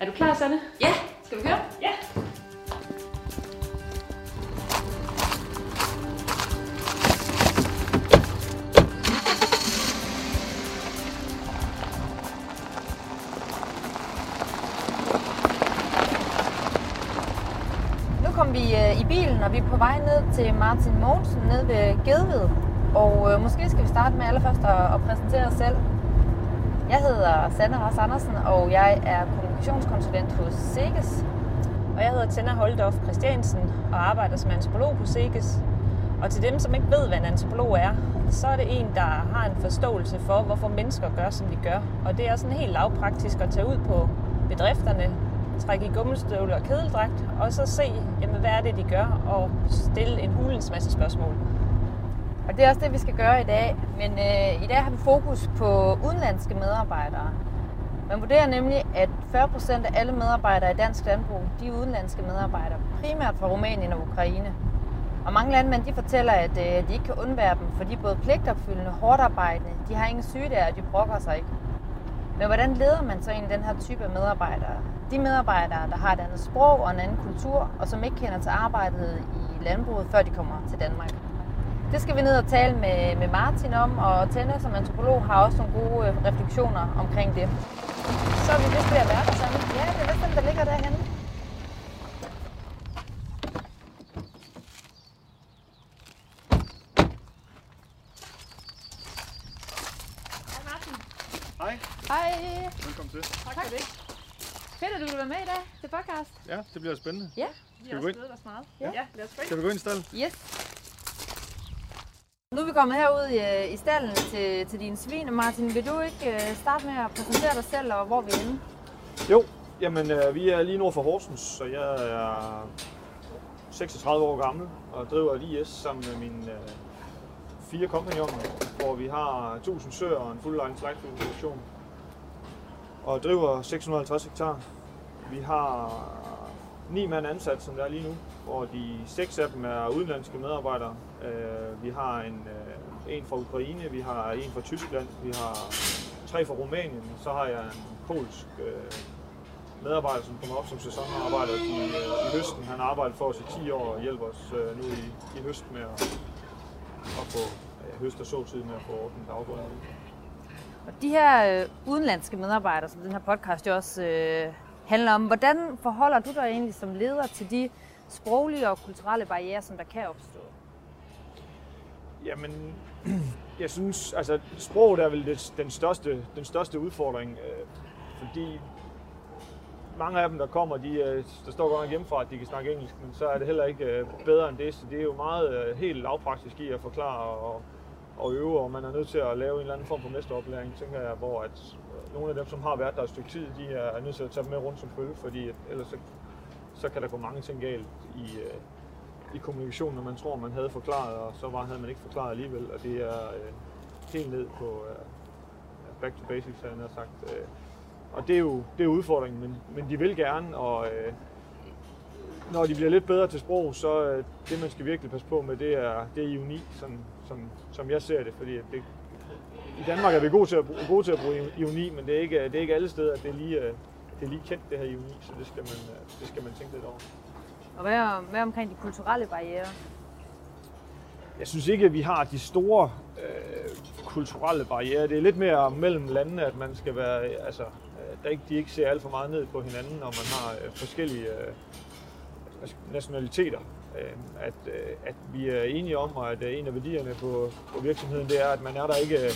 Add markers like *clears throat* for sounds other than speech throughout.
Er du klar, Sanne? Ja, skal vi køre? Ja. Nu kom vi øh, i bilen, og vi er på vej ned til Martin Mogensen nede ved Gedved. Og øh, måske skal vi starte med allerførst at, at præsentere os selv. Jeg hedder Sanne Ras Andersen, og jeg er kommunikationskonsulent hos SEGES. Og jeg hedder Tænder Holdorf Christiansen og arbejder som antropolog på SEGES. Og til dem, som ikke ved, hvad en antropolog er, så er det en, der har en forståelse for, hvorfor mennesker gør, som de gør. Og det er sådan helt lavpraktisk at tage ud på bedrifterne, trække i gummistøvler og kedeldragt, og så se, jamen, hvad er det, de gør, og stille en hulens masse spørgsmål. Og det er også det, vi skal gøre i dag. Men øh, i dag har vi fokus på udenlandske medarbejdere. Man vurderer nemlig, at 40% af alle medarbejdere i dansk landbrug, de er udenlandske medarbejdere, primært fra Rumænien og Ukraine. Og mange landmænd de fortæller, at øh, de ikke kan undvære dem, for de er både pligtopfyldende, hårdt arbejdende, de har ingen sygedage, og de brokker sig ikke. Men hvordan leder man så egentlig den her type af medarbejdere? De medarbejdere, der har et andet sprog og en anden kultur, og som ikke kender til arbejdet i landbruget, før de kommer til Danmark. Det skal vi ned og tale med, med Martin om, og Tenne som antropolog har også nogle gode øh, refleksioner omkring det. Så er vi vist ved at være der sammen. Ja, det er vist den, der ligger derhenne. Hej Martin. Hej, Hej. velkommen til. Tak, tak. for det. Fedt, at du vil være med i dag til podcast. Ja, det bliver spændende. Ja. Vi har også ind? glædet os meget. Ja. ja lad os gå ind. Skal vi gå ind i stallen? Yes. Nu er vi kommet herud i, øh, i stallen til, til dine svin. Martin, vil du ikke øh, starte med at præsentere dig selv og hvor vi er henne? Jo, jamen øh, vi er lige nord for Horsens, så jeg er 36 år gammel og driver et IS sammen med mine øh, fire kompagnoner, hvor vi har 1000 søer og en fuld line slagtproduktion. Og driver 650 hektar. Vi har ni mand ansat, som der er lige nu, hvor de seks af dem er udenlandske medarbejdere. Øh, Vi har en, øh, en fra Ukraine, vi har en fra Tyskland, vi har tre fra Rumænien, så har jeg en polsk øh, medarbejder, som kommer op som sæsonarbejder i, øh, i høsten. Han har arbejdet for os i 10 år og hjælper os øh, nu i, i høst med at, at få øh, høst og såtid med at få ordnet afgrøden. Og de her øh, udenlandske medarbejdere, som den her podcast jo også øh, handler om, hvordan forholder du dig egentlig som leder til de sproglige og kulturelle barriere, som der kan opstå? Jamen, jeg synes, altså sproget er vel det, den, største, den største udfordring, øh, fordi mange af dem, der kommer, de, øh, der står godt nok hjemmefra, at de kan snakke engelsk, men så er det heller ikke øh, bedre end det, så det er jo meget øh, helt lavpraktisk i at forklare og, og øve, og man er nødt til at lave en eller anden form for mesteroplæring, tænker jeg, hvor at nogle af dem, som har været der et stykke tid, de er nødt til at tage dem med rundt som følge, fordi ellers så, så kan der gå mange ting galt i, øh, i kommunikationen, når man tror, man havde forklaret, og så var, havde man ikke forklaret alligevel, og det er øh, helt ned på øh, back to basics, havde jeg sagt. Øh, og det er jo det er udfordringen, men, men de vil gerne, og øh, når de bliver lidt bedre til sprog, så øh, det man skal virkelig passe på med, det er, det er ironi, som, som, som jeg ser det, fordi at det, i Danmark er vi gode til at, bruge, gode til at bruge ironi, men det er ikke, det er ikke alle steder, at det lige, øh, det er lige kendt, det her ironi, så det skal man, øh, det skal man tænke lidt over. Og hvad, om- hvad omkring de kulturelle barriere? Jeg synes ikke, at vi har de store øh, kulturelle barriere. Det er lidt mere mellem landene, at man skal være, altså, øh, der ikke, de ikke ser alt for meget ned på hinanden, når man har øh, forskellige øh, skal- nationaliteter. Øh, at, øh, at vi er enige om, og at øh, en af værdierne på, på virksomheden, det er, at man er der ikke, øh,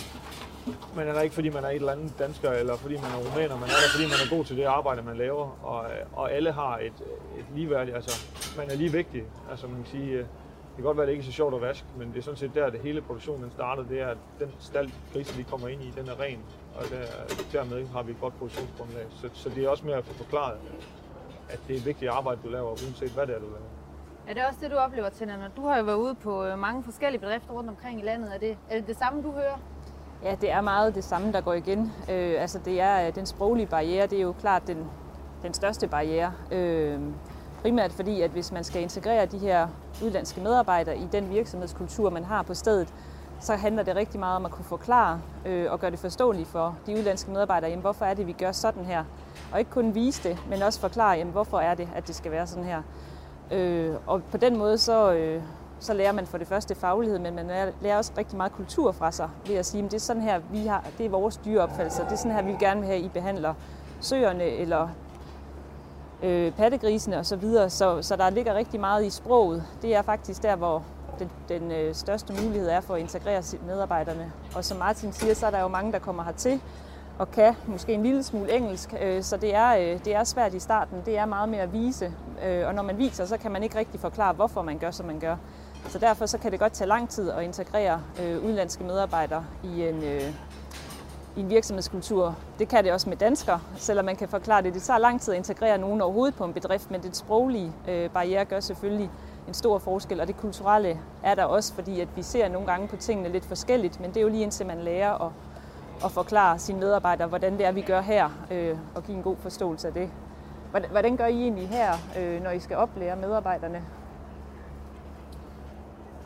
man er der ikke, fordi man er et eller andet dansker, eller fordi man er rumæner, man er der, fordi man er god til det arbejde, man laver, og, øh, og alle har et, et ligeværdigt, altså man er lige vigtig. Altså man kan sige, øh, det kan godt være, at det ikke er så sjovt at vaske, men det er sådan set der, det hele produktionen startede. Det er, at den stald, grisen vi kommer ind i, den er ren, og der, dermed har vi et godt produktionsgrundlag. Så, så det er også med at få forklaret, at det er et vigtigt arbejde, du laver, uanset hvad det er, du laver. Er det også det, du oplever, Tina, når du har jo været ude på øh, mange forskellige bedrifter rundt omkring i landet? Er det, er det det samme, du hører? Ja, det er meget det samme, der går igen. Øh, altså det er øh, den sproglige barriere, det er jo klart den, den største barriere. Øh, primært fordi, at hvis man skal integrere de her udlandske medarbejdere i den virksomhedskultur, man har på stedet, så handler det rigtig meget om at kunne forklare øh, og gøre det forståeligt for de udlandske medarbejdere, jamen, hvorfor er det, vi gør sådan her. Og ikke kun vise det, men også forklare, jamen, hvorfor er det, at det skal være sådan her. Øh, og på den måde, så, øh, så lærer man for det første faglighed, men man lærer også rigtig meget kultur fra sig ved at sige, at det er sådan her, vi har, det er vores dyreopfattelse, det er sådan her, vi gerne vil have, at I behandler søerne eller øh, pattegrisene osv. Så, videre. så, så der ligger rigtig meget i sproget. Det er faktisk der, hvor den, den øh, største mulighed er for at integrere medarbejderne. Og som Martin siger, så er der jo mange, der kommer hertil og kan måske en lille smule engelsk, øh, så det er, øh, det er svært i starten. Det er meget mere at vise, øh, og når man viser, så kan man ikke rigtig forklare, hvorfor man gør, som man gør. Så derfor så kan det godt tage lang tid at integrere øh, udenlandske medarbejdere i en, øh, i en virksomhedskultur. Det kan det også med danskere, selvom man kan forklare det. Det tager lang tid at integrere nogen overhovedet på en bedrift, men det sproglige øh, barriere gør selvfølgelig en stor forskel, og det kulturelle er der også, fordi at vi ser nogle gange på tingene lidt forskelligt, men det er jo lige indtil man lærer at, at forklare sine medarbejdere, hvordan det er, vi gør her, øh, og give en god forståelse af det. Hvordan gør I egentlig her, øh, når I skal oplære medarbejderne?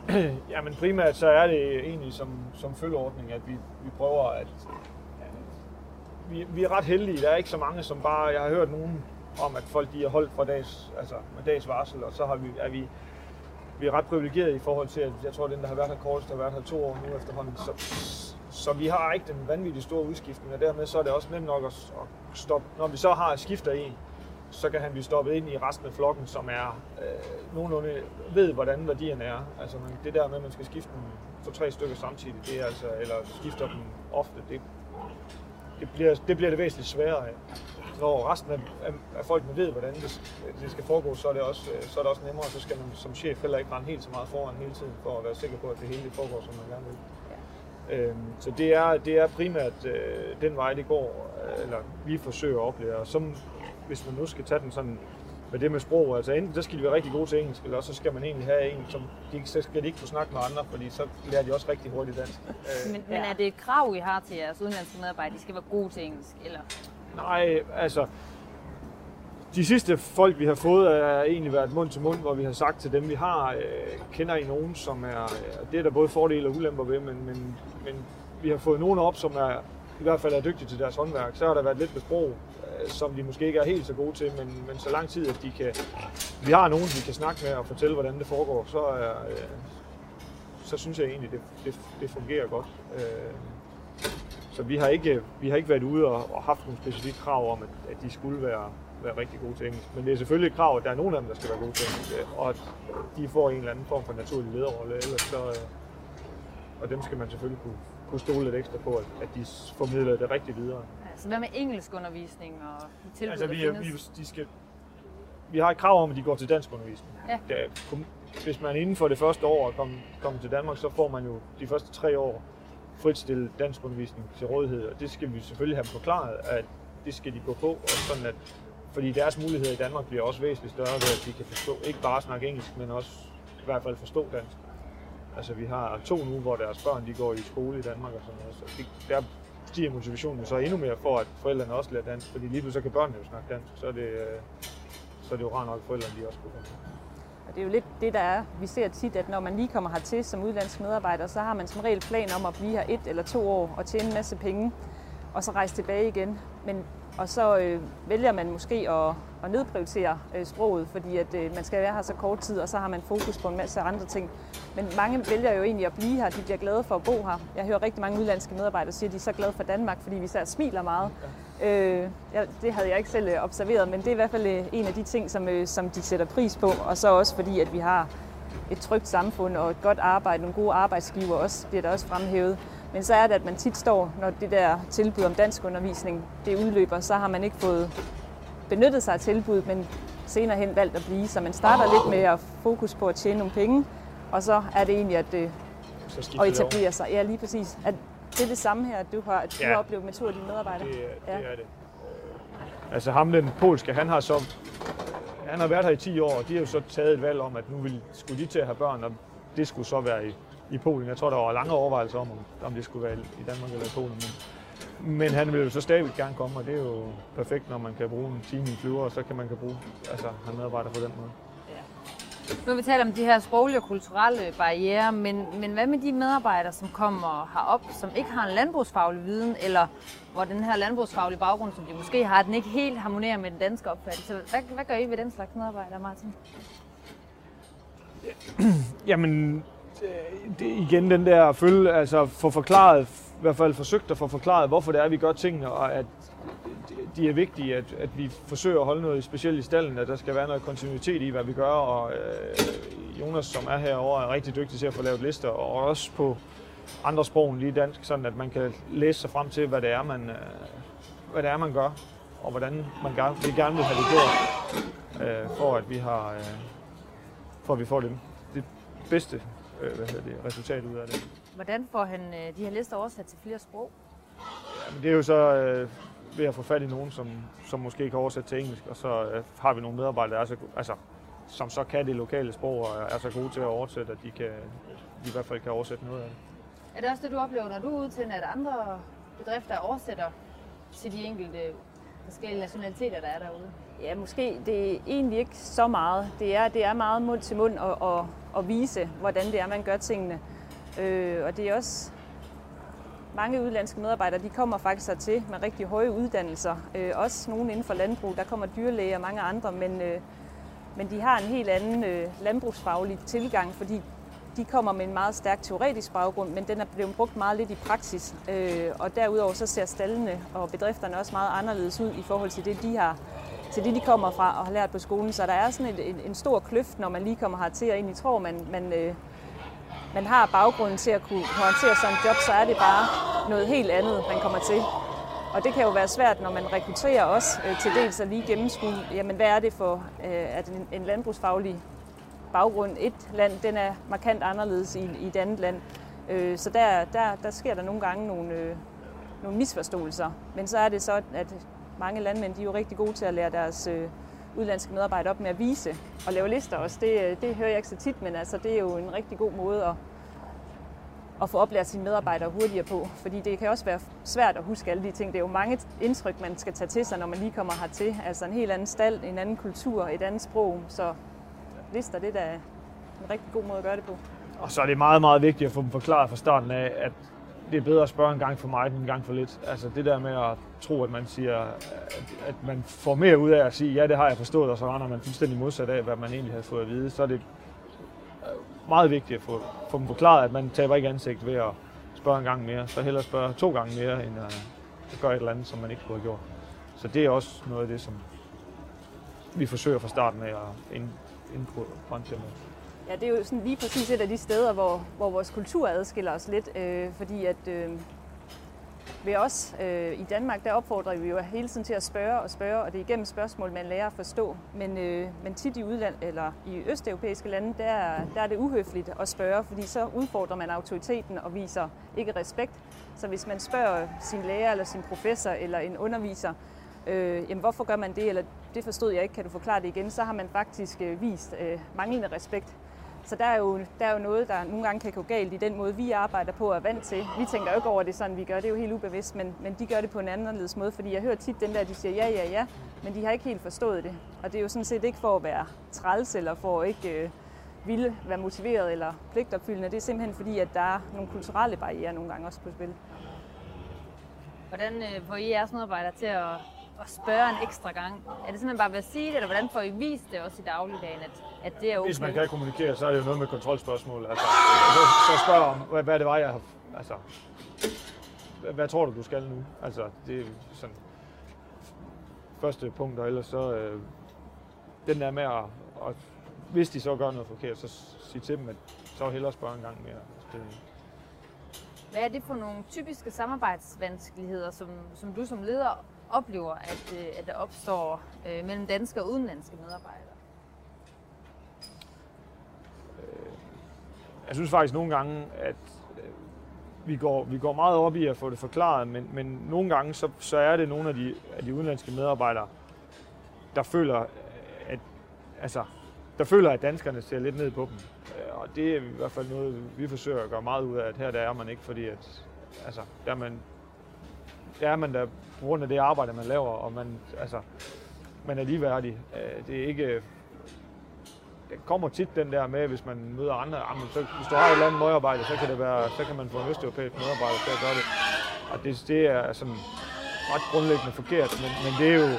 *clears throat* Jamen primært så er det egentlig som, som følgeordning, at vi, vi prøver at... Vi, vi er ret heldige. Der er ikke så mange, som bare... Jeg har hørt nogen om, at folk de er holdt fra dags, altså med dags varsel, og så har vi, er vi, vi er ret privilegeret i forhold til, at jeg tror, at den, der har været her kortest, har været her to år nu efterhånden. Så, så vi har ikke den vanvittigt store udskiftning, og dermed så er det også nemt nok at, at stoppe. Når vi så har skifter en, så kan han blive stoppet ind i resten af flokken, som er øh, nogenlunde ved, hvordan værdierne er. Altså man, det der med, at man skal skifte dem for tre stykker samtidig, det er altså, eller skifter dem ofte, det, det, bliver, det bliver det væsentligt sværere af. Når resten af, af, af folkene ved, hvordan det, det skal foregå, så er, det også, øh, så er det også nemmere, så skal man som chef heller ikke rende helt så meget foran hele tiden, for at være sikker på, at det hele det foregår, som man gerne vil. Øhm, så det er, det er primært øh, den vej, det går, eller vi forsøger at. Og som, hvis man nu skal tage den sådan med det med sprog, altså enten så skal de være rigtig gode til engelsk, eller så skal man egentlig have en, som de, så skal de ikke få snakke med andre, fordi så lærer de også rigtig hurtigt dansk. Men, men er det et krav, I har til jeres udenlandske medarbejdere, de skal være gode til engelsk, eller? Nej, altså, de sidste folk, vi har fået, er egentlig været mund til mund, hvor vi har sagt til dem, vi har, øh, kender I nogen, som er, øh, det er der både fordele og ulemper ved, men, men, men vi har fået nogen op, som er, i hvert fald er dygtige til deres håndværk. Så har der været lidt med sprog, øh, som de måske ikke er helt så gode til, men, men så lang tid, at de kan, vi har nogen, vi kan snakke med og fortælle, hvordan det foregår, så, er, øh, så synes jeg egentlig, det, det, det fungerer godt. Øh, så vi har ikke, vi har ikke været ude og, og haft nogle specifikke krav om, at, at de skulle være, være rigtig gode til engelsk. Men det er selvfølgelig et krav, at der er nogen af dem, der skal være gode til engelsk, øh, og at de får en eller anden form for naturlig lederrolle, ellers så, øh, og dem skal man selvfølgelig kunne, kunne stole lidt ekstra på, at, at de formidler det rigtigt videre. Altså hvad med engelskundervisning og tilbud, altså, vi, der vi, de skal, vi har et krav om, at de går til dansk undervisning. Ja. Der, hvis man inden for det første år er kommet, kommet til Danmark, så får man jo de første tre år fritstille dansk undervisning til rådighed, og det skal vi selvfølgelig have forklaret, at det skal de gå på, og sådan at, fordi deres muligheder i Danmark bliver også væsentligt større ved, at de kan forstå, ikke bare snakke engelsk, men også i hvert fald forstå dansk. Altså vi har to nu, hvor deres børn de går i skole i Danmark og sådan noget, så det, der stiger motivationen så endnu mere for, at forældrene også lærer dansk, fordi lige pludselig så kan børnene jo snakke dansk, så er det, øh, så er det jo rart nok, at forældrene de også kunne. Og det er jo lidt det, der er. Vi ser tit, at når man lige kommer hertil som udlandsk medarbejder, så har man som regel plan om at blive her et eller to år og tjene en masse penge, og så rejse tilbage igen. Men, og så øh, vælger man måske at, at nedprioritere øh, sproget, fordi at, øh, man skal være her så kort tid, og så har man fokus på en masse andre ting. Men mange vælger jo egentlig at blive her. De bliver glade for at bo her. Jeg hører rigtig mange udlandske medarbejdere sige, at de er så glade for Danmark, fordi vi så smiler meget. Øh, ja, det havde jeg ikke selv øh, observeret, men det er i hvert fald øh, en af de ting, som, øh, som de sætter pris på. Og så også fordi, at vi har et trygt samfund og et godt arbejde, nogle gode arbejdsgiver også, bliver der også fremhævet. Men så er det, at man tit står, når det der tilbud om dansk undervisning, det udløber, så har man ikke fået benyttet sig af tilbuddet, men senere hen valgt at blive. Så man starter lidt med at fokus på at tjene nogle penge, og så er det egentlig at, Så det over. etablere sig. Ja, lige præcis. At det er det samme her, at du har, at du Ja. har oplevet med to af dine medarbejdere. Det, er- Ja. det er det. Altså ham, den polske, han har så han har været her i 10 år, og de har jo så taget et valg om, at nu vil, skulle de til at have børn, og det skulle så være i, i Polen. Jeg tror, der var lange overvejelser om, om, om det skulle være i Danmark eller i Polen. Men, men han vil jo så stadigvæk gerne komme, og det er jo perfekt, når man kan bruge en time i flyver, og så kan man kan bruge altså, have medarbejdere på den måde. Nu har vi talt om de her sproglige og kulturelle barriere, men, men hvad med de medarbejdere, som kommer herop, som ikke har en landbrugsfaglig viden, eller hvor den her landbrugsfaglige baggrund, som de måske har, den ikke helt harmonerer med den danske opfattelse? Hvad, hvad gør I ved den slags medarbejdere, Martin? *clears throat* Jamen, det, igen den der følge, altså få forklaret, i hvert fald forsøgt at få forklaret, hvorfor det er, vi gør tingene, og at de er vigtige, at, at vi forsøger at holde noget specielt i stallen, at der skal være noget kontinuitet i, hvad vi gør, og øh, Jonas, som er herovre, er rigtig dygtig til at få lavet lister, og også på andre sprog end lige dansk, sådan at man kan læse sig frem til, hvad det er, man, øh, hvad det er, man gør, og hvordan man gerne, vi gerne vil have det gjort, øh, for at vi har, øh, for at vi får det, det bedste øh, hvad hedder det, resultat ud af det. Hvordan får han øh, de her lister oversat til flere sprog? Jamen, det er jo så øh, ved at få fat i nogen, som, som måske kan oversætte til engelsk, og så øh, har vi nogle medarbejdere, der er så, altså, som så kan det lokale sprog og er så gode til at oversætte, at de, kan, de i hvert fald kan oversætte noget af det. Er det også det, du oplever, når du er ude til, at andre bedrifter oversætter til de enkelte forskellige nationaliteter, der er derude? Ja, måske det er egentlig ikke så meget. Det er, det er meget mund til mund at, at, at vise, hvordan det er, man gør tingene. Øh, og det er også mange udlandske medarbejdere, de kommer faktisk til med rigtig høje uddannelser. Øh, også nogen inden for landbrug, der kommer dyrlæger og mange andre, men, øh, men de har en helt anden øh, landbrugsfaglig tilgang, fordi de kommer med en meget stærk teoretisk baggrund, men den er blevet brugt meget lidt i praksis. Øh, og derudover så ser stallene og bedrifterne også meget anderledes ud i forhold til det, de har til det, de kommer fra og har lært på skolen. Så der er sådan en, en, en stor kløft, når man lige kommer hertil, og egentlig tror, man, man, øh, man har baggrunden til at kunne håndtere sådan et job, så er det bare noget helt andet, man kommer til. Og det kan jo være svært, når man rekrutterer os øh, til dels at lige gennemskue, jamen hvad er det for, øh, at en, en landbrugsfaglig baggrund, et land, den er markant anderledes i, i et andet land. Øh, så der, der, der sker der nogle gange nogle, øh, nogle misforståelser. Men så er det så, at mange landmænd de er jo rigtig gode til at lære deres øh, udlandske medarbejdere op med at vise og lave lister også. Det, øh, det hører jeg ikke så tit, men altså, det er jo en rigtig god måde at, at få oplært sine medarbejdere hurtigere på. Fordi det kan også være svært at huske alle de ting. Det er jo mange indtryk, man skal tage til sig, når man lige kommer hertil. Altså en helt anden stald, en anden kultur, et andet sprog. Så lister, det er da en rigtig god måde at gøre det på. Og så er det meget, meget vigtigt at få dem forklaret fra starten af, at det er bedre at spørge en gang for meget end en gang for lidt. Altså det der med at tro, at man siger, at man får mere ud af at sige, ja, det har jeg forstået, og så render man fuldstændig modsat af, hvad man egentlig har fået at vide. Så er det øh, meget vigtigt at få, få dem forklaret, at man taber ikke ansigt ved at spørge en gang mere. Så hellere spørge to gange mere, end at gøre et eller andet, som man ikke kunne have gjort. Så det er også noget af det, som vi forsøger fra starten af at indbrænde med. Ja, det er jo sådan lige præcis et af de steder, hvor, hvor vores kultur adskiller os lidt, øh, fordi at øh, ved os øh, i Danmark, der opfordrer vi jo hele tiden til at spørge og spørge, og det er igennem spørgsmål, man lærer at forstå. Men, øh, men tit i udland, eller i østeuropæiske lande, der, der er det uhøfligt at spørge, fordi så udfordrer man autoriteten og viser ikke respekt. Så hvis man spørger sin lærer eller sin professor eller en underviser, øh, jamen hvorfor gør man det, eller det forstod jeg ikke, kan du forklare det igen, så har man faktisk øh, vist øh, manglende respekt. Så der er, jo, der er jo noget, der nogle gange kan gå galt i den måde, vi arbejder på og er vant til. Vi tænker jo ikke over det sådan, vi gør. Det er jo helt ubevidst, men, men de gør det på en anderledes måde, fordi jeg hører tit den der, de siger ja, ja, ja, men de har ikke helt forstået det. Og det er jo sådan set ikke for at være træls eller for at ikke øh, ville være motiveret eller pligtopfyldende. Det er simpelthen fordi, at der er nogle kulturelle barriere nogle gange også på spil. Hvordan øh, får I jeres medarbejdere til at at spørge en ekstra gang? Er det simpelthen bare ved at sige det, eller hvordan får I vist det også i dagligdagen, at, at det er okay? Hvis man kan kommunikere, så er det jo noget med kontrolspørgsmål. Altså, så, så spørg om, hvad, hvad det var, jeg har... Altså, hvad, hvad tror du, du skal nu? Altså, det er sådan første punkt, og ellers så... Øh, den der med at, at, hvis de så gør noget forkert, så sige til dem, at så hellere spørge en gang mere. Det, hvad er det for nogle typiske samarbejdsvanskeligheder, som, som du som leder oplever, at, øh, at der opstår øh, mellem danske og udenlandske medarbejdere? Øh, jeg synes faktisk nogle gange, at øh, vi går, vi går meget op i at få det forklaret, men, men nogle gange så, så er det nogle af de, af de udenlandske medarbejdere, der føler, at, altså, der føler, at danskerne ser lidt ned på dem. Og det er i hvert fald noget, vi forsøger at gøre meget ud af, at her der er man ikke, fordi at, altså, der er man, det er man der på grund af det arbejde, man laver, og man, altså, man er ligeværdig. Øh, det er ikke, det kommer tit den der med, hvis man møder andre, ah, jamen, så, hvis du har et eller andet medarbejder, så kan, det være, så kan man få en østeuropæisk medarbejder til at gøre det. Og det, det er sådan ret grundlæggende forkert, men, men det er jo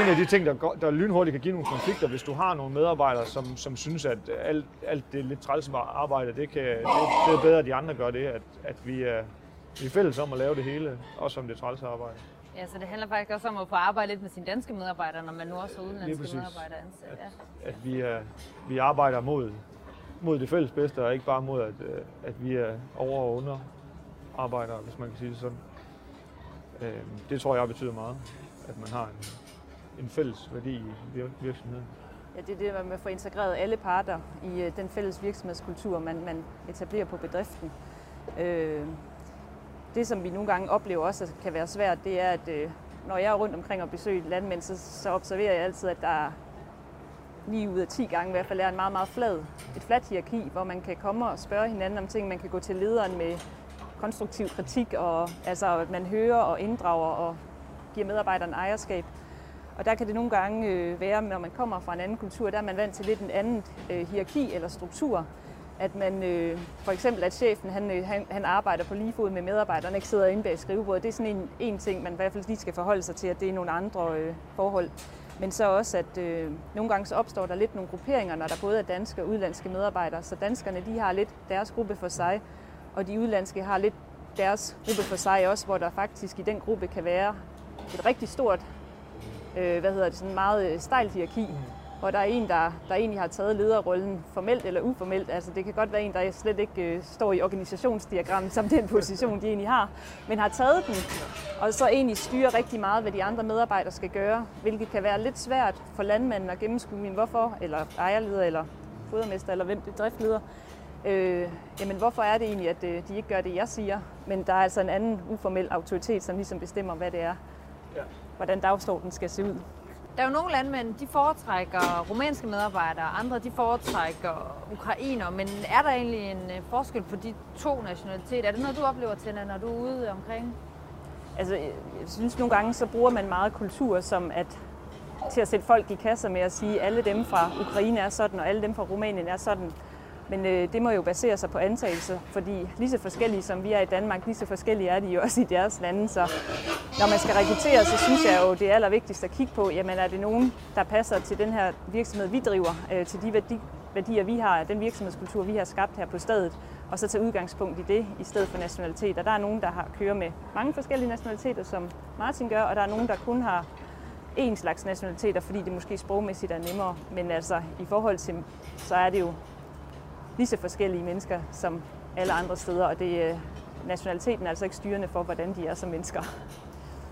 en af de ting, der, der lynhurtigt kan give nogle konflikter, hvis du har nogle medarbejdere, som, som synes, at alt, alt det lidt træls arbejde, det, kan, det, det er bedre, at de andre gør det, at, at vi, vi er fælles om at lave det hele, også om det træls arbejde. Ja, så det handler faktisk også om at få arbejde lidt med sine danske medarbejdere, når man nu også har udenlandske medarbejdere ansat. Ja. At, at vi, er, vi arbejder mod, mod det fælles bedste, og ikke bare mod, at, at vi er over- og under arbejdere, hvis man kan sige det sådan. Øhm, det tror jeg betyder meget, at man har en, en fælles værdi i virksomheden. Ja, det er det med at få integreret alle parter i øh, den fælles virksomhedskultur, man, man etablerer på bedriften. Øh, det, som vi nogle gange oplever også kan være svært, det er, at øh, når jeg er rundt omkring og besøger landmænd, så, så observerer jeg altid, at der er 9 ud af 10 gange i hvert fald er en meget, meget flad, et fladt hierarki, hvor man kan komme og spørge hinanden om ting. Man kan gå til lederen med konstruktiv kritik, og altså, at man hører og inddrager og giver medarbejderen ejerskab. Og der kan det nogle gange øh, være, når man kommer fra en anden kultur, der er man vant til lidt en anden øh, hierarki eller struktur. At man øh, for eksempel, at chefen han, øh, han, han arbejder på lige fod med medarbejderne, ikke sidder inde bag skrivebordet. Det er sådan en, en ting, man i hvert fald lige skal forholde sig til, at det er nogle andre øh, forhold. Men så også, at øh, nogle gange så opstår der lidt nogle grupperinger, når der både er danske og udlandske medarbejdere. Så danskerne de har lidt deres gruppe for sig, og de udlandske har lidt deres gruppe for sig også, hvor der faktisk i den gruppe kan være et rigtig stort, øh, hvad hedder det, sådan meget øh, stejlt hierarki, hvor der er en, der, der egentlig har taget lederrollen formelt eller uformelt. Altså det kan godt være en, der slet ikke øh, står i organisationsdiagrammet som den position, de egentlig har, men har taget den, og så egentlig styrer rigtig meget, hvad de andre medarbejdere skal gøre, hvilket kan være lidt svært for landmanden at gennemskue, hvorfor, eller ejerleder, eller fodermester, eller hvem det driftleder, øh, jamen hvorfor er det egentlig, at øh, de ikke gør det, jeg siger? Men der er altså en anden uformel autoritet, som ligesom bestemmer, hvad det er, ja. hvordan dagsordenen skal se ud. Der er jo nogle landmænd, de foretrækker rumænske medarbejdere, andre de foretrækker ukrainer, men er der egentlig en øh, forskel på de to nationaliteter? Er det noget, du oplever, Tina, når du er ude omkring? Altså, jeg synes nogle gange, så bruger man meget kultur som at til at sætte folk i kasser med at sige, at alle dem fra Ukraine er sådan, og alle dem fra Rumænien er sådan. Men øh, det må jo basere sig på antagelser, fordi lige så forskellige som vi er i Danmark, lige så forskellige er de jo også i deres lande. Så når man skal rekruttere, så synes jeg jo, det er allervigtigst at kigge på, jamen er det nogen, der passer til den her virksomhed, vi driver, øh, til de værdi, værdier, vi har, den virksomhedskultur, vi har skabt her på stedet, og så tage udgangspunkt i det, i stedet for nationalitet. Og der er nogen, der har kører med mange forskellige nationaliteter, som Martin gør, og der er nogen, der kun har en slags nationaliteter, fordi det måske sprogmæssigt er nemmere. Men altså, i forhold til, så er det jo lige så forskellige mennesker som alle andre steder, og det, øh, nationaliteten er altså ikke styrende for, hvordan de er som mennesker.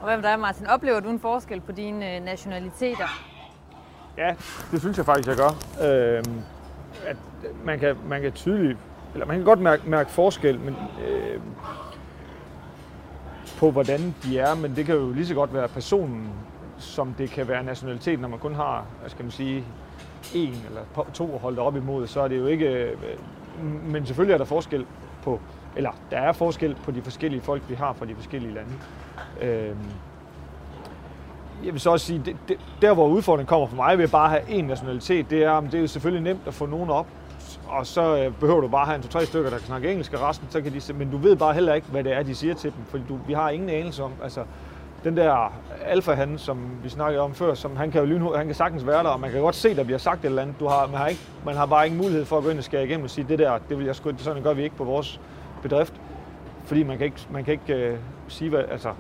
Og hvad med dig, Martin? Oplever du en forskel på dine øh, nationaliteter? Ja, det synes jeg faktisk, jeg gør. Øh, at man kan, man kan tydeligt, eller man kan godt mærke, mærke forskel men, øh, på, hvordan de er, men det kan jo lige så godt være personen, som det kan være nationalitet, når man kun har, hvad skal man sige, en eller to at holde op imod, så er det jo ikke... Øh, men selvfølgelig er der forskel på, eller der er forskel på de forskellige folk, vi har fra de forskellige lande. Øhm, jeg vil så også sige, det, det, der hvor udfordringen kommer for mig ved bare at have én nationalitet, det er, det er jo selvfølgelig nemt at få nogen op, og så øh, behøver du bare at have en to-tre stykker, der kan snakke engelsk, og resten, så kan de, men du ved bare heller ikke, hvad det er, de siger til dem, fordi du, vi har ingen anelse om, altså, den der alfa han, som vi snakkede om før, som han kan jo lynhurtigt, han kan sagtens være der, og man kan godt se, der bliver sagt et eller andet. Du har, man, har ikke, man har bare ingen mulighed for at gå ind og skære igennem og sige, det der, det vil jeg sgu, sådan gør vi ikke på vores bedrift. Fordi man kan ikke, man kan ikke øh, sige, hvad, altså,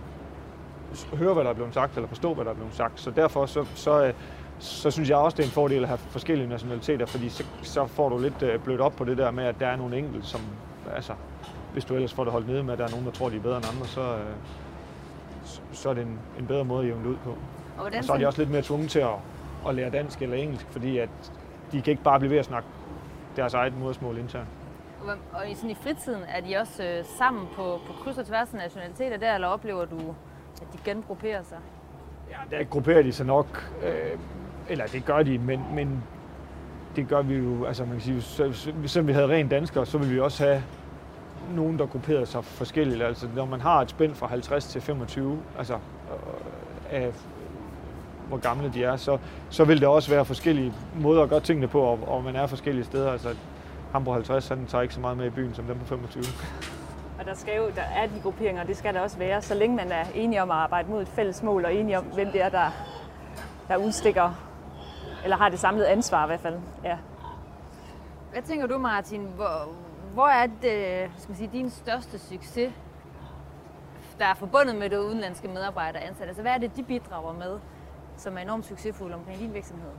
høre, hvad der er blevet sagt, eller forstå, hvad der er blevet sagt. Så derfor så, så, øh, så synes jeg også, det er en fordel at have forskellige nationaliteter, fordi så, så får du lidt øh, blødt op på det der med, at der er nogle enkelte, som, altså, hvis du ellers får det holdt nede med, at der er nogen, der tror, de er bedre end andre, så, øh, så er det en, en bedre måde at jævne ud på. Og, og så er de også lidt mere tvunget til at, at lære dansk eller engelsk, fordi at de kan ikke bare blive ved at snakke deres eget modersmål internt. Og i, sådan i fritiden, er de også øh, sammen på, på kryds og tværs af nationaliteter der, eller oplever du, at de gengrupperer sig? Ja, der grupperer de sig nok, øh, eller det gør de, men, men det gør vi jo, altså man kan sige, så, så, selvom vi havde rent danskere, så vil vi også have nogen, der grupperer sig forskelligt. Altså, når man har et spænd fra 50 til 25, altså, øh, af hvor gamle de er, så, så vil der også være forskellige måder at gøre tingene på, og, og man er forskellige steder. Altså, ham på 50, han tager ikke så meget med i byen som dem på 25. *laughs* Og der, skal jo, der er de grupperinger, det skal der også være, så længe man er enige om at arbejde mod et fælles mål, og enige om, hvem det er, der, der udstikker, eller har det samlede ansvar i hvert fald. Ja. Hvad tænker du, Martin? Hvor, hvor er det, skal man sige, din største succes, der er forbundet med det udenlandske medarbejdere ansatte? Altså, hvad er det, de bidrager med, som er enormt succesfulde omkring din virksomhed?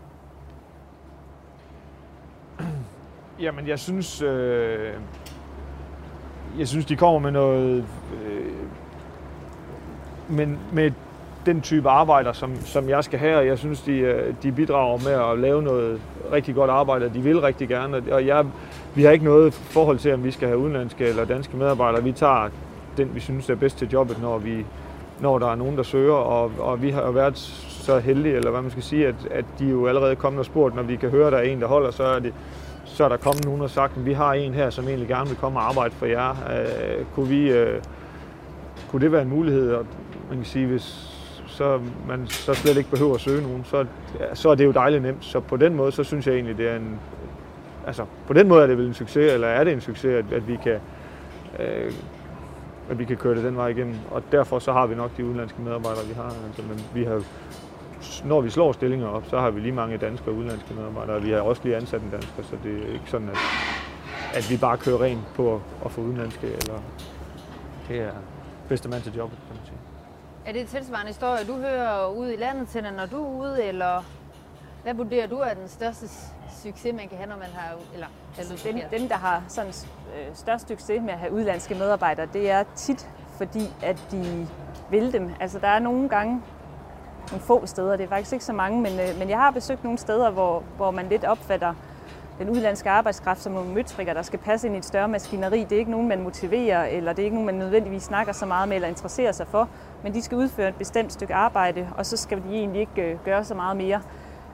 Jamen, jeg synes, øh, jeg synes, de kommer med noget, øh, men med den type arbejder, som, som jeg skal have, og jeg synes, de, øh, de bidrager med at lave noget rigtig godt arbejde, og de vil rigtig gerne, og jeg, vi har ikke noget forhold til, om vi skal have udenlandske eller danske medarbejdere. Vi tager den, vi synes er bedst til jobbet, når, vi, når der er nogen, der søger, og, og vi har jo været så heldige, eller hvad man skal sige, at, at de jo allerede kommet og spurgt, når vi kan høre, at der er en, der holder, så er det, så er der kommet nogen og sagt, at vi har en her, som egentlig gerne vil komme og arbejde for jer. Øh, kunne, vi, øh, kunne det være en mulighed? Og man kan sige, hvis så man så slet ikke behøver at søge nogen, så, så er det jo dejligt nemt. Så på den måde, så synes jeg egentlig, det er en... Altså, på den måde er det vel en succes, eller er det en succes, at, at vi kan... Øh, at vi kan køre det den vej igennem. Og derfor så har vi nok de udenlandske medarbejdere, vi har. Altså, men vi har når vi slår stillinger op, så har vi lige mange danske og udenlandske medarbejdere. Vi har også lige ansat en dansker, så det er ikke sådan, at, at vi bare kører rent på at få udenlandske, eller det er bedste mand til jobbet, kan man sige. Er det et tilsvarende historie, du hører ud i landet til, når du er ude, eller hvad vurderer du er den største succes, man kan have, når man har... Eller, altså, dem, dem, der har sådan øh, størst succes med at have udlandske medarbejdere, det er tit fordi, at de vil dem. Altså, der er nogle gange, nogle få steder, det er faktisk ikke så mange, men, øh, men jeg har besøgt nogle steder, hvor, hvor man lidt opfatter den udlandske arbejdskraft som nogle møtrikker, der skal passe ind i et større maskineri. Det er ikke nogen, man motiverer, eller det er ikke nogen, man nødvendigvis snakker så meget med eller interesserer sig for, men de skal udføre et bestemt stykke arbejde, og så skal de egentlig ikke øh, gøre så meget mere.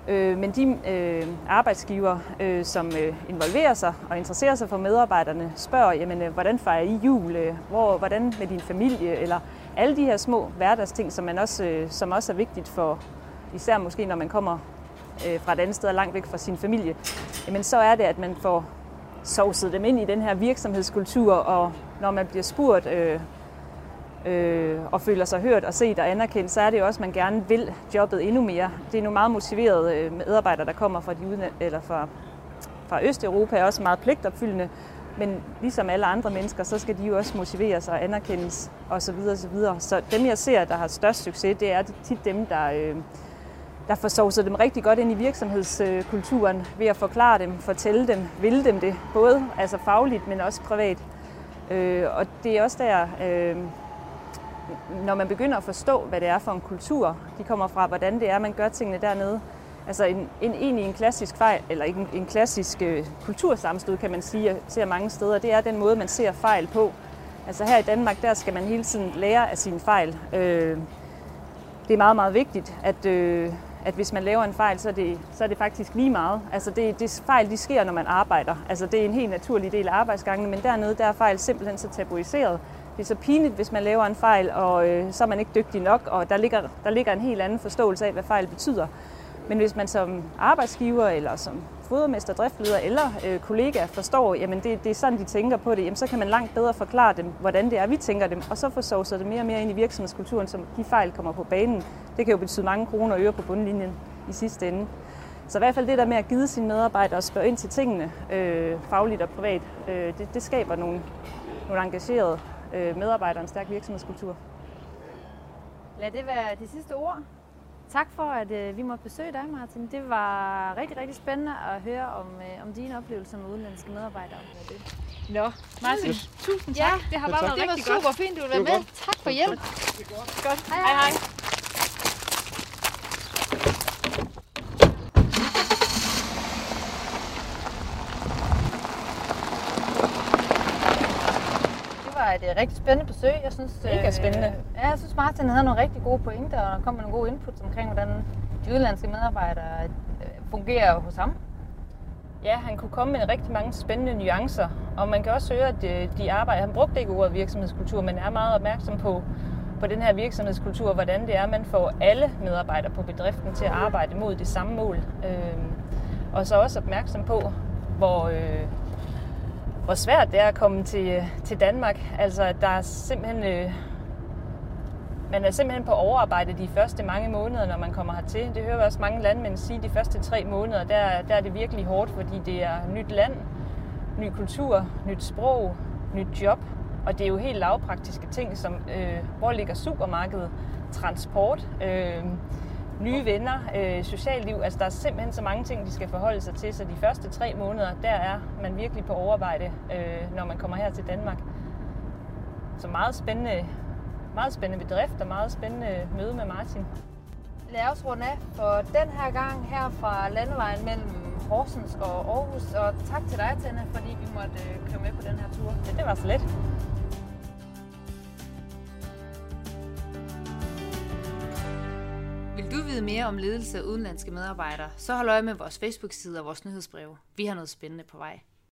Øh, men de øh, arbejdsgiver, øh, som øh, involverer sig og interesserer sig for medarbejderne, spørger, jamen, øh, hvordan fejrer I jul? Øh, hvor, hvordan med din familie? Eller alle de her små hverdagsting, som, man også, øh, som også er vigtigt for, især måske når man kommer øh, fra et andet sted og langt væk fra sin familie, jamen så er det, at man får sovset dem ind i den her virksomhedskultur, og når man bliver spurgt øh, øh, og føler sig hørt og set og anerkendt, så er det jo også, at man gerne vil jobbet endnu mere. Det er nogle meget motiverede øh, medarbejdere, der kommer fra, de uden, eller fra, fra Østeuropa, er også meget pligtopfyldende, men ligesom alle andre mennesker, så skal de jo også motiveres og anerkendes osv. osv. Så dem, jeg ser, der har størst succes, det er tit dem, der, øh, der får sovset dem rigtig godt ind i virksomhedskulturen ved at forklare dem, fortælle dem, ville dem det, både altså fagligt, men også privat. Øh, og det er også der, øh, når man begynder at forstå, hvad det er for en kultur, de kommer fra, hvordan det er, man gør tingene dernede. Altså en, en, egentlig en klassisk fejl, eller en, en klassisk øh, kultursammenstød, kan man sige, ser mange steder, det er den måde, man ser fejl på. Altså her i Danmark, der skal man hele tiden lære af sine fejl. Øh, det er meget, meget vigtigt, at, øh, at hvis man laver en fejl, så er det, så er det faktisk lige meget. Altså det, det fejl, de sker, når man arbejder. Altså det er en helt naturlig del af arbejdsgangen, men dernede, der er fejl simpelthen så tabuiseret. Det er så pinligt, hvis man laver en fejl, og øh, så er man ikke dygtig nok, og der ligger, der ligger en helt anden forståelse af, hvad fejl betyder. Men hvis man som arbejdsgiver, eller som fodermester, driftleder eller øh, kollega forstår, jamen det, det er sådan, de tænker på det, jamen så kan man langt bedre forklare dem, hvordan det er, vi tænker dem, og så får sovset det mere og mere ind i virksomhedskulturen, som de fejl kommer på banen. Det kan jo betyde mange kroner og øre på bundlinjen i sidste ende. Så i hvert fald det der med at give sine medarbejdere og spørge ind til tingene, øh, fagligt og privat, øh, det, det skaber nogle, nogle engagerede øh, medarbejdere og en stærk virksomhedskultur. Lad det være de sidste ord. Tak for, at øh, vi måtte besøge dig, Martin. Det var rigtig, rigtig spændende at høre om, øh, om dine oplevelser med udenlandske medarbejdere. Nå, Martin, tusind tak. Ja, det har bare været det rigtig var super godt. fint, du ville være med. godt. Tak for hjælp. Godt. Hej, Hej, hej. Det øh, rigtig spændende besøg. Jeg synes, Mega spændende. ja, jeg synes, Martin havde nogle rigtig gode pointer, og der kom med nogle gode inputs omkring, hvordan de udenlandske medarbejdere øh, fungerer hos ham. Ja, han kunne komme med rigtig mange spændende nuancer, og man kan også høre, at øh, de arbejder, han brugte ikke ordet virksomhedskultur, men er meget opmærksom på på den her virksomhedskultur, hvordan det er, man får alle medarbejdere på bedriften til at arbejde mod det samme mål. Øh, og så også opmærksom på, hvor, øh, hvor svært det er at komme til, til Danmark. Altså, der er simpelthen... Øh, man er simpelthen på overarbejde de første mange måneder, når man kommer hertil. Det hører vi også mange landmænd sige, de første tre måneder, der, der er det virkelig hårdt, fordi det er nyt land, ny kultur, nyt sprog, nyt job. Og det er jo helt lavpraktiske ting, som øh, hvor ligger supermarkedet, transport, øh, nye venner, øh, socialliv. Altså der er simpelthen så mange ting, de skal forholde sig til. Så de første tre måneder, der er man virkelig på overarbejde, øh, når man kommer her til Danmark. Så meget spændende, meget spændende bedrift og meget spændende møde med Martin. Lad os runde af for den her gang her fra landevejen mellem Horsens og Aarhus. Og tak til dig, Tenne, fordi vi måtte øh, køre med på den her tur. Ja, det var så let. Vide mere om ledelse af udenlandske medarbejdere, så hold øje med vores Facebook-side og vores nyhedsbreve. Vi har noget spændende på vej.